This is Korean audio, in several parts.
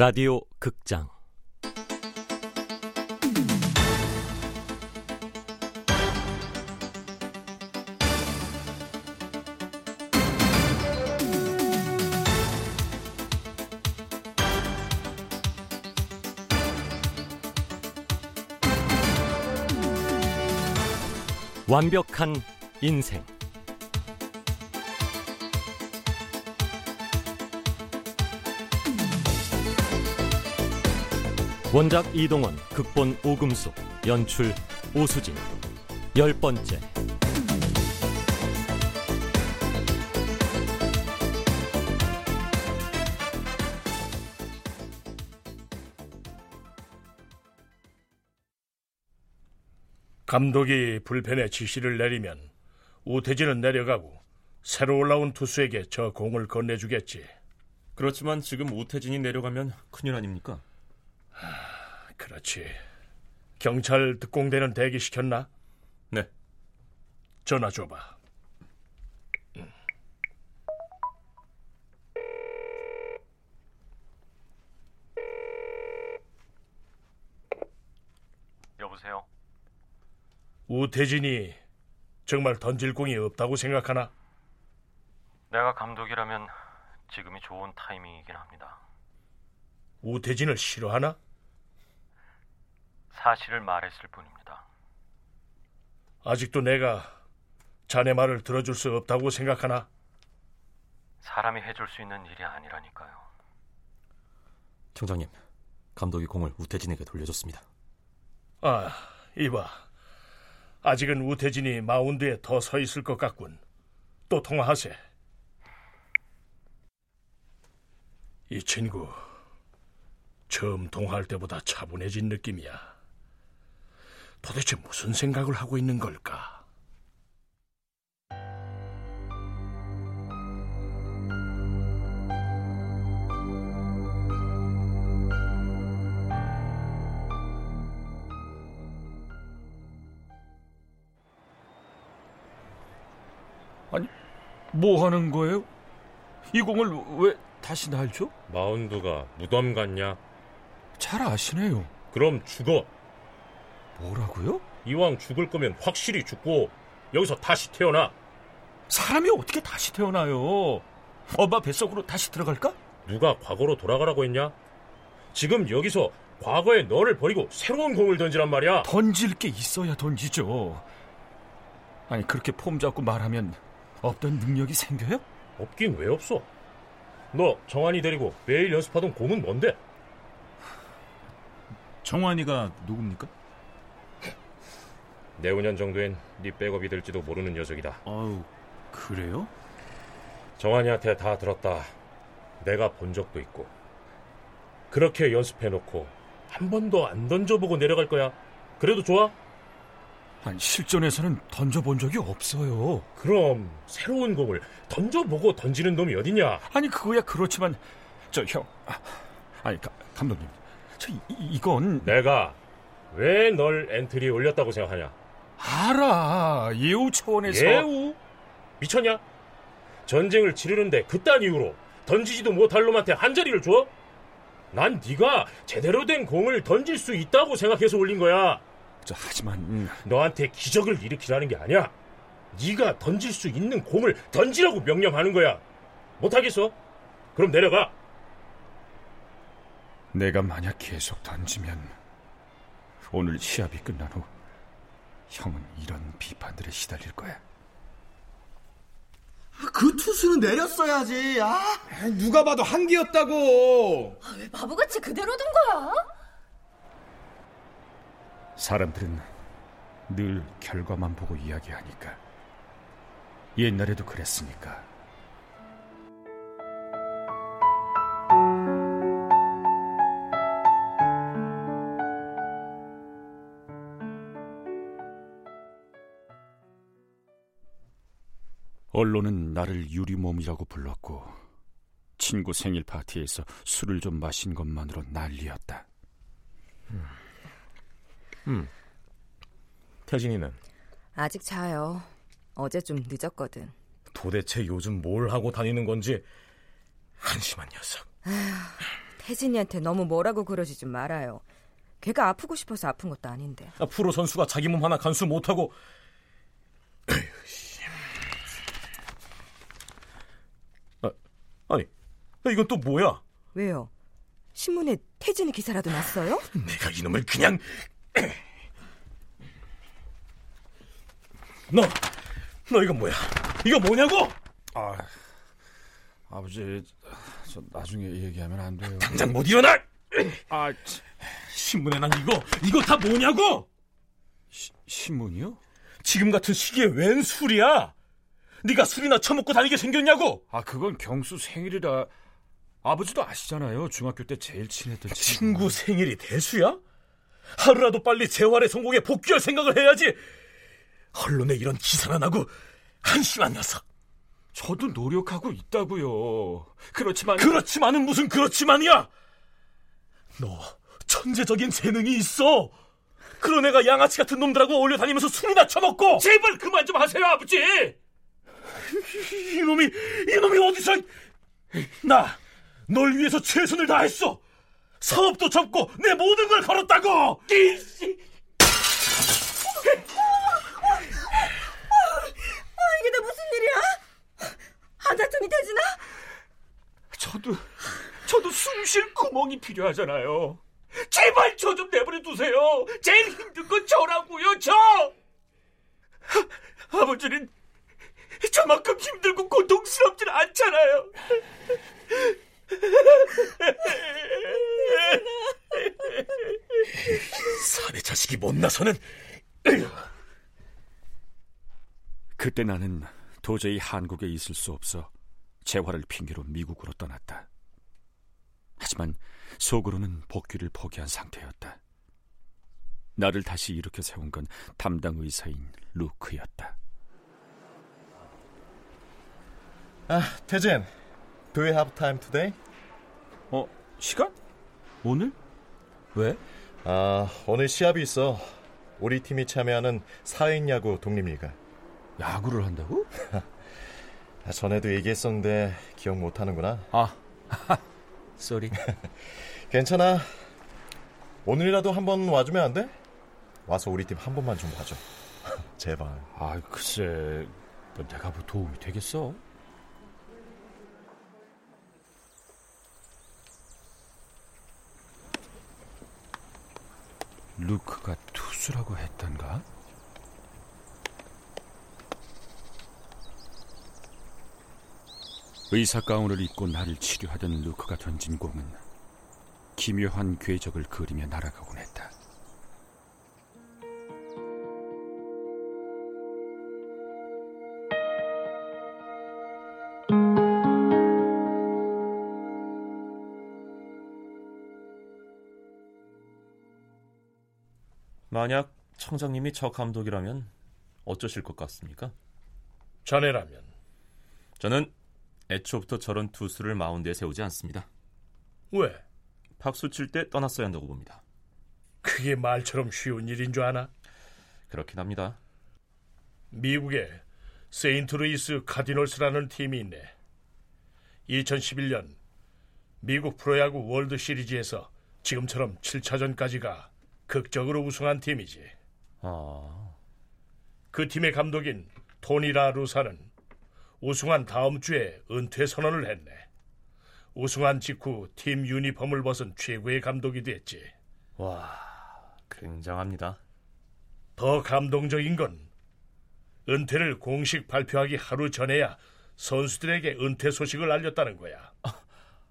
라디오 극장. 완벽한 인생 원작 이동원, 극본 오금숙, 연출 오수진 열 번째 감독이 불펜에 지시를 내리면 우태진은 내려가고 새로 올라온 투수에게 저 공을 건네주겠지. 그렇지만 지금 우태진이 내려가면 큰일 아닙니까? 그렇지. 경찰 특공대는 대기시켰나? 네. 전화 줘봐. 여보세요? 우태진이 정말 던질 공이 없다고 생각하나? 내가 감독이라면 지금이 좋은 타이밍이긴 합니다. 우태진을 싫어하나? 사실을 말했을 뿐입니다. 아직도 내가 자네 말을 들어줄 수 없다고 생각하나? 사람이 해줄 수 있는 일이 아니라니까요. 청장님, 감독이 공을 우태진에게 돌려줬습니다. 아, 이봐. 아직은 우태진이 마운드에 더 서 있을 것 같군. 또 통화하세. 이 친구, 처음 통화할 때보다 차분해진 느낌이야. 도대체 무슨 생각을 하고 있는 걸까? 아니, 뭐 하는 거예요? 이 공을 왜 다시 날죠? 마운드가 무덤 같냐? 잘 아시네요. 그럼 죽어. 뭐라고요? 이왕 죽을 거면 확실히 죽고 여기서 다시 태어나. 사람이 어떻게 다시 태어나요? 엄마 뱃속으로 다시 들어갈까? 누가 과거로 돌아가라고 했냐? 지금 여기서 과거의 너를 버리고 새로운 공을 던지란 말이야. 던질 게 있어야 던지죠. 아니, 그렇게 폼 잡고 말하면 없던 능력이 생겨요? 없긴 왜 없어? 너 정한이 데리고 매일 연습하던 공은 뭔데? 정환이가 누굽니까? 내후년 정도엔 네 백업이 될지도 모르는 녀석이다. 아유, 그래요? 정한이한테 다 들었다. 내가 본 적도 있고. 그렇게 연습해놓고 한 번도 안 던져보고 내려갈 거야. 그래도 좋아? 아니, 실전에서는 던져본 적이 없어요. 그럼 새로운 공을 던져보고 던지는 놈이 어딨냐? 아니, 그거야 그렇지만, 저 형, 아, 가, 감독님, 저 이, 이건 내가 왜 널 엔트리에 올렸다고 생각하냐? 알아 예우 차원에서 예우? 미쳤냐? 전쟁을 치르는데 그딴 이유로 던지지도 못할 놈한테 한 자리를 줘? 난 네가 제대로 된 공을 던질 수 있다고 생각해서 올린 거야. 저, 하지만 너한테 기적을 일으키라는 게 아니야. 네가 던질 수 있는 공을 던지라고 명령하는 거야. 못하겠어? 그럼 내려가. 내가 만약 계속 던지면 오늘 시합이 끝난 후 형은 이런 비판들에 시달릴 거야. 그 투수는 내렸어야지. 아, 누가 봐도 한계였다고. 아, 왜 바보같이 그대로 둔 거야? 사람들은 늘 결과만 보고 이야기하니까. 옛날에도 그랬으니까. 언론은 나를 유리몸이라고 불렀고 친구 생일 파티에서 술을 좀 마신 것만으로 난리였다. 음. 태진이는 아직 자요. 어제 좀 늦었거든. 도대체 요즘 뭘 하고 다니는 건지 한심한 녀석. 태진이한테 너무 뭐라고 그러지 좀 말아요. 걔가 아프고 싶어서 아픈 것도 아닌데. 아, 프로 선수가 자기 몸 하나 간수 못하고 아, 아니 이건 또 뭐야? 왜요? 신문에 태진이 기사라도 났어요? 내가 이놈을 그냥 너, 너 이거 뭐야? 이거 뭐냐고? 아, 아버지, 저 나중에 얘기하면 안 돼요. 당장 못 일어나! 아, 신문에 난 이거, 이거 다 뭐냐고? 시, 신문이요? 지금 같은 시기에 웬 술이야? 네가 술이나 처먹고 다니게 생겼냐고? 아, 그건 경수 생일이라 아버지도 아시잖아요. 중학교 때 제일 친했던 친구 생일이 대수야? 하루라도 빨리 재활의 성공에 복귀할 생각을 해야지. 언론에 이런 기사나 나고 한심한 녀석. 저도 노력하고 있다고요. 그렇지만 그렇지만은 무슨 그렇지만이야. 너 천재적인 재능이 있어. 그런 애가 양아치 같은 놈들하고 어울려 다니면서 술이나 처먹고. 제발 그만 좀 하세요, 아버지. 이놈이 이놈이 어디서 나 널 위해서 최선을 다했어. 사업도 접고 내 모든 걸 걸었다고. 이씨. 아, 이게 다 무슨 일이야? 안 다쳤니, 태진아? 저도 저도 숨 쉴 구멍이 필요하잖아요. 제발 저 좀 내버려 두세요. 제일 힘든 건 저라고요, 저. 아, 아버지는 저만큼 힘들고 고통스럽진 않잖아요. 사내 자식이 못 나서는 그때 나는 도저히 한국에 있을 수 없어 재활을 핑계로 미국으로 떠났다. 하지만 속으로는 복귀를 포기한 상태였다. 나를 다시 일으켜 세운 건 담당 의사인 루크였다. 아, 태진. Do you have time today? 어, 시간? 오늘? 왜? 아, 오늘 시합이 있어. 우리 팀이 참여하는 사회인 야구 독립리가. 야구를 한다고? 아, 전에도 얘기했었는데 기억 못 하는구나. 아, 쏘리. 괜찮아. 오늘이라도 한번 와주면 안 돼? 와서 우리 팀 한 번만 좀 봐줘. 제발. 아, 글쎄, 뭐 내가 뭐 도움이 되겠어? 루크가 투수라고 했던가? 의사 가운을 입고 나를 치료하던 루크가 던진 공은 기묘한 궤적을 그리며 날아가곤 했다. 청장님이 저 감독이라면 어쩌실 것 같습니까? 자네라면 저는 애초부터 저런 투수를 마운드에 세우지 않습니다. 왜? 박수 칠 때 떠났어야 한다고 봅니다. 그게 말처럼 쉬운 일인 줄 아나? 그렇긴 합니다. 미국에 세인트루이스 카디널스라는 팀이 있네. 2011년 미국 프로야구 월드 시리즈에서 지금처럼 7차전까지가 극적으로 우승한 팀이지. 아, 그 팀의 감독인 토니라 루사는 우승한 다음 주에 은퇴 선언을 했네. 우승한 직후 팀 유니폼을 벗은 최고의 감독이 됐지. 와, 굉장합니다. 더 감동적인 건 은퇴를 공식 발표하기 하루 전에야 선수들에게 은퇴 소식을 알렸다는 거야.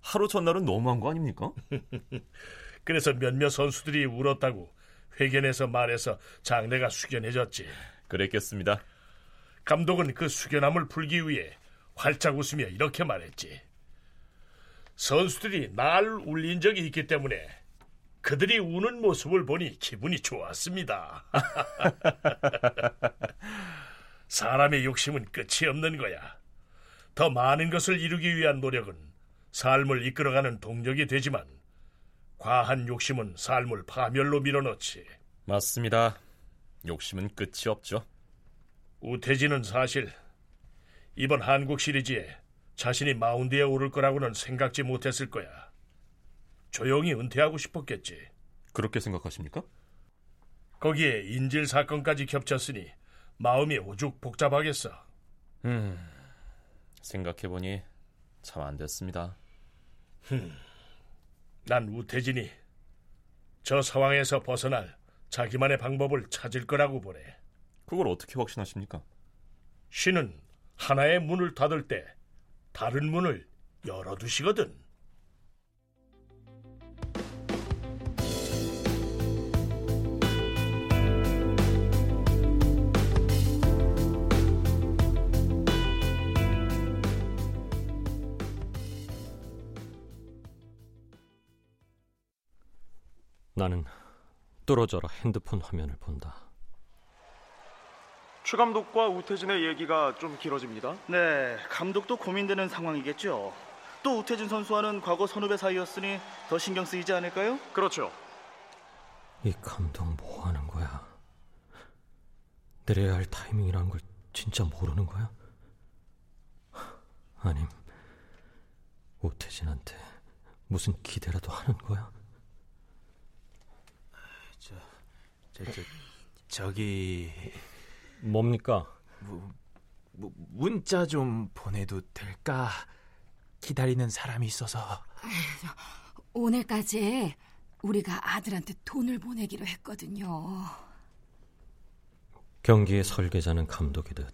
하루 전날은 너무한 거 아닙니까? 그래서 몇몇 선수들이 울었다고 회견에서 말해서 장례가 숙연해졌지. 그랬겠습니다. 감독은 그 숙연함을 풀기 위해 활짝 웃으며 이렇게 말했지. 선수들이 날 울린 적이 있기 때문에 그들이 우는 모습을 보니 기분이 좋았습니다. 사람의 욕심은 끝이 없는 거야. 더 많은 것을 이루기 위한 노력은 삶을 이끌어가는 동력이 되지만 과한 욕심은 삶을 파멸로 밀어넣지. 맞습니다. 욕심은 끝이 없죠. 우태진은 사실 이번 한국 시리즈에 자신이 마운드에 오를 거라고는 생각지 못했을 거야. 조용히 은퇴하고 싶었겠지. 그렇게 생각하십니까? 거기에 인질 사건까지 겹쳤으니 마음이 오죽 복잡하겠어. 음, 생각해보니 참 안 됐습니다. 난 우태진이 저 상황에서 벗어날 자기만의 방법을 찾을 거라고 보네. 그걸 어떻게 확신하십니까? 신은 하나의 문을 닫을 때 다른 문을 열어두시거든. 나는 뚫어져라 핸드폰 화면을 본다. 최 감독과 우태진의 얘기가 좀 길어집니다. 네, 감독도 고민되는 상황이겠죠. 또 우태진 선수와는 과거 선후배 사이였으니 더 신경 쓰이지 않을까요? 그렇죠. 이 감독 뭐 하는 거야? 내려야 할 타이밍이라는 걸 진짜 모르는 거야? 아님 우태진한테 무슨 기대라도 하는 거야? 저, 저, 저 저기 뭡니까? 무, 무, 문자 좀 보내도 될까? 기다리는 사람이 있어서. 오늘까지 우리가 아들한테 돈을 보내기로 했거든요. 경기의 설계자는 감독이듯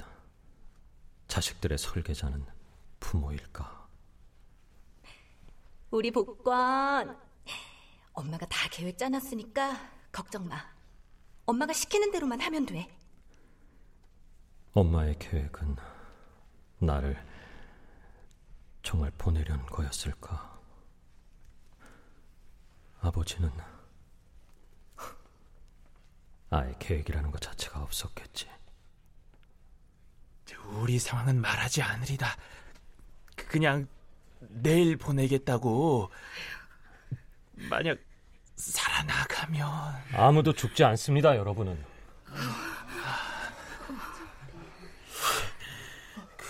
자식들의 설계자는 부모일까? 우리 복권 엄마가 다 계획 짜놨으니까 걱정 마. 엄마가 시키는 대로만 하면 돼. 엄마의 계획은 나를 정말 보내려는 거였을까? 아버지는 아예 계획이라는 것 자체가 없었겠지. 우리 상황은 말하지 않으리다. 그냥 내일 보내겠다고. 만약 살아나가면 아무도 죽지 않습니다, 여러분은.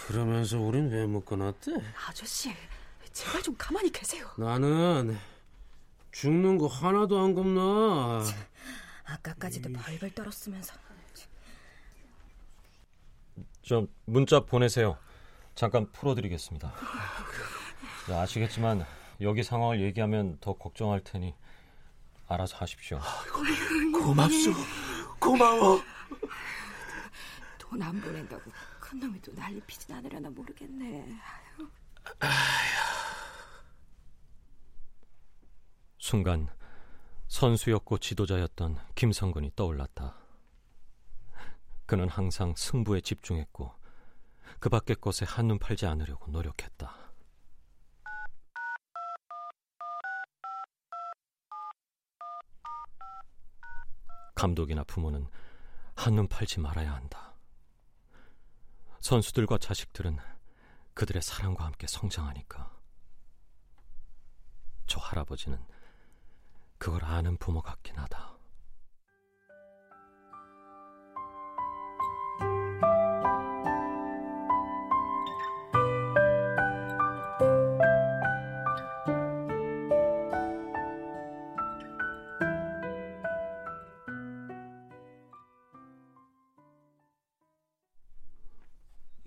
그러면서 우린 왜 묶어놨대? 아저씨, 제발 좀 가만히 계세요. 나는 죽는 거 하나도 안 겁나. 아까까지도 벌벌 떨었으면서. 좀 문자 보내세요. 잠깐 풀어드리겠습니다. 아시겠지만 여기 상황을 얘기하면 더 걱정할 테니 알아서 하십시오. 고맙소. 고마워. 돈 안 보낸다고 큰 놈이 또 난리 피진 않으려나 모르겠네. 순간 선수였고 지도자였던 김성근이 떠올랐다. 그는 항상 승부에 집중했고 그 밖의 것에 한눈 팔지 않으려고 노력했다. 감독이나 부모는 한눈 팔지 말아야 한다. 선수들과 자식들은 그들의 사랑과 함께 성장하니까. 저 할아버지는 그걸 아는 부모 같긴 하다.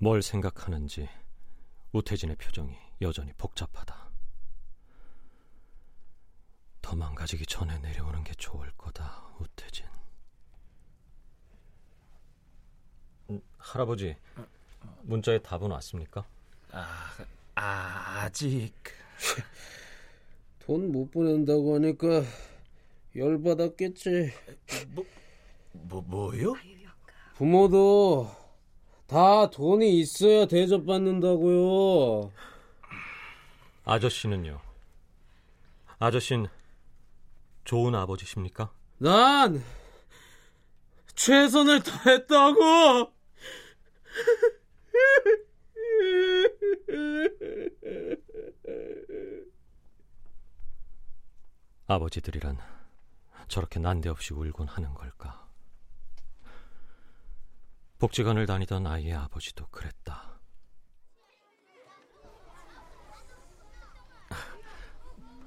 뭘 생각하는지 우태진의 표정이 여전히 복잡하다. 더 망가지기 전에 내려오는 게 좋을 거다, 우태진. 음, 할아버지, 문자에 답은 왔습니까? 아, 아 아직 돈 못 보낸다고 하니까 열받았겠지. 뭐, 뭐 뭐요? 부모도 다 돈이 있어야 대접받는다고요. 아저씨는요? 아저씨는 좋은 아버지십니까? 난 최선을 다했다고. 아버지들이란 저렇게 난데없이 울곤 하는 걸까? 복지관을 다니던 아이의 아버지도 그랬다.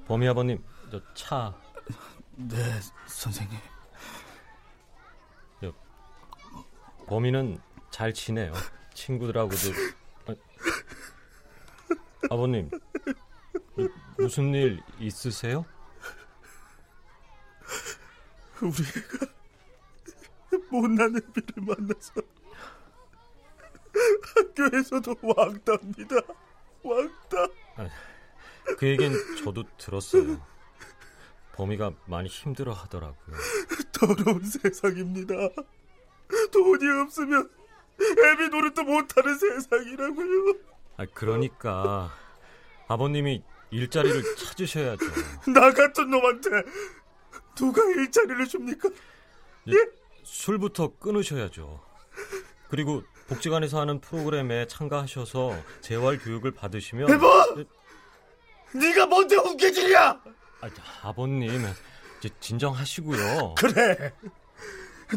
범이 아버님, 저 차. 네, 선생님. 저, 범인은 잘 지내요. 친구들하고도. 아, 아버님, 무슨 일 있으세요? 우리 애가 못난 애비를 만나서 학교에서도 왕따입니다. 왕따. 아, 그 얘기는 저도 들었어요. 범이가 많이 힘들어 하더라고요. 더러운 세상입니다. 돈이 없으면 애비 노릇도 못하는 세상이라고요. 아, 그러니까 아버님이 일자리를 찾으셔야죠. 나 같은 놈한테 누가 일자리를 줍니까? 예? 술부터 끊으셔야죠. 그리고 복지관에서 하는 프로그램에 참가하셔서 재활 교육을 받으시면 해봐! 네가 뭔데 웅개질이야! 아, 아버님 진정하시고요. 그래.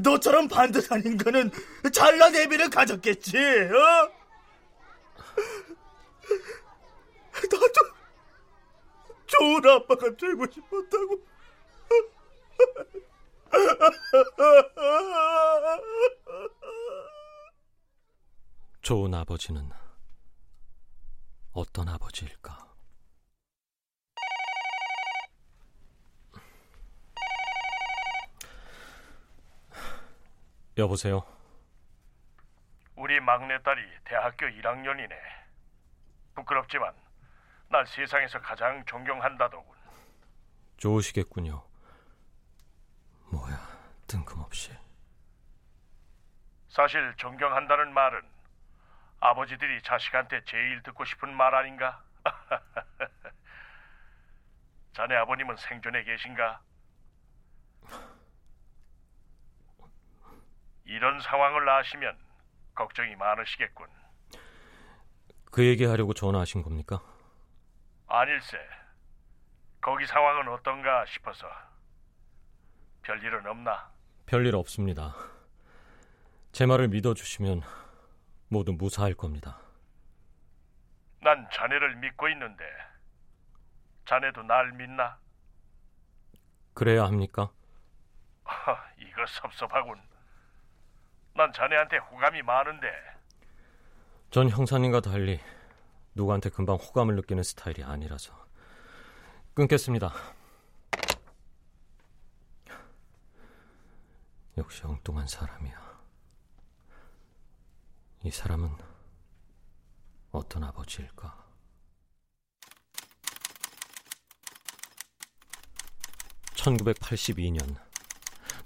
너처럼 반듯 아닌 거는 잘난 애비를 가졌겠지. 어? 나도 좋은 아빠가 되고 싶었다고. 좋은 아버지는 어떤 아버지일까? 여보세요. 우리 막내딸이 대학교 1학년이네. 부끄럽지만 날 세상에서 가장 존경한다더군. 좋으시겠군요. 뭐야, 뜬금없이. 사실 존경한다는 말은 아버지들이 자식한테 제일 듣고 싶은 말 아닌가? 자네 아버님은 생존해 계신가? 이런 상황을 아시면 걱정이 많으시겠군. 그 얘기하려고 전화하신 겁니까? 아닐세. 거기 상황은 어떤가 싶어서. 별일은 없나? 별일 없습니다. 제 말을 믿어주시면 모두 무사할 겁니다. 난 자네를 믿고 있는데 자네도 날 믿나? 그래야 합니까? 이거 섭섭하군. 난 자네한테 호감이 많은데. 전 형사님과 달리 누구한테 금방 호감을 느끼는 스타일이 아니라서 끊겠습니다. 역시 엉뚱한 사람이야. 이 사람은 어떤 아버지일까? (1982년)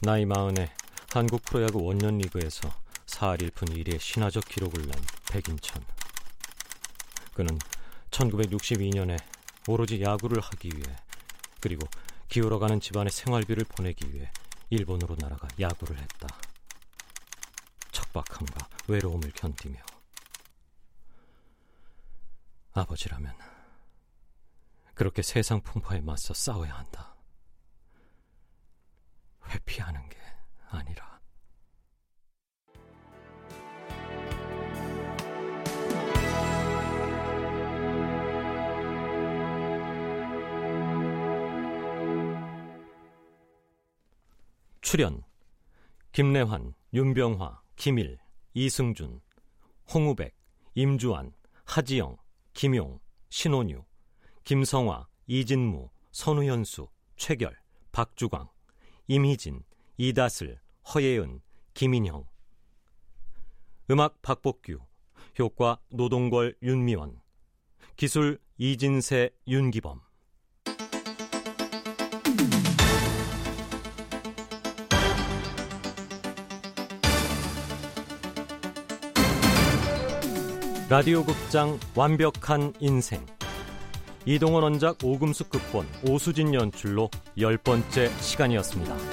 나이 마흔에 한국 프로야구 원년 리그에서 4할 1푼 1리의 신화적 기록을 낸 백인천. 그는 1962년에 오로지 야구를 하기 위해 그리고 기울어가는 집안의 생활비를 보내기 위해 일본으로 날아가 야구를 했다. 척박함과 외로움을 견디며 아버지라면 그렇게 세상 풍파에 맞서 싸워야 한다. 회피하는 게 아니라. 출연 김래환, 윤병화, 김일, 이승준, 홍우백, 임주환, 하지영, 김용, 신원유, 김성화, 이진무, 선우현수, 최결, 박주광, 임희진, 이다슬, 허예은, 김인형. 음악 박복규 효과 노동걸 윤미원. 기술 이진세 윤기범 라디오 극장 완벽한 인생 이동원 원작 오금숙 극본 오수진 연출로 열 번째 시간이었습니다.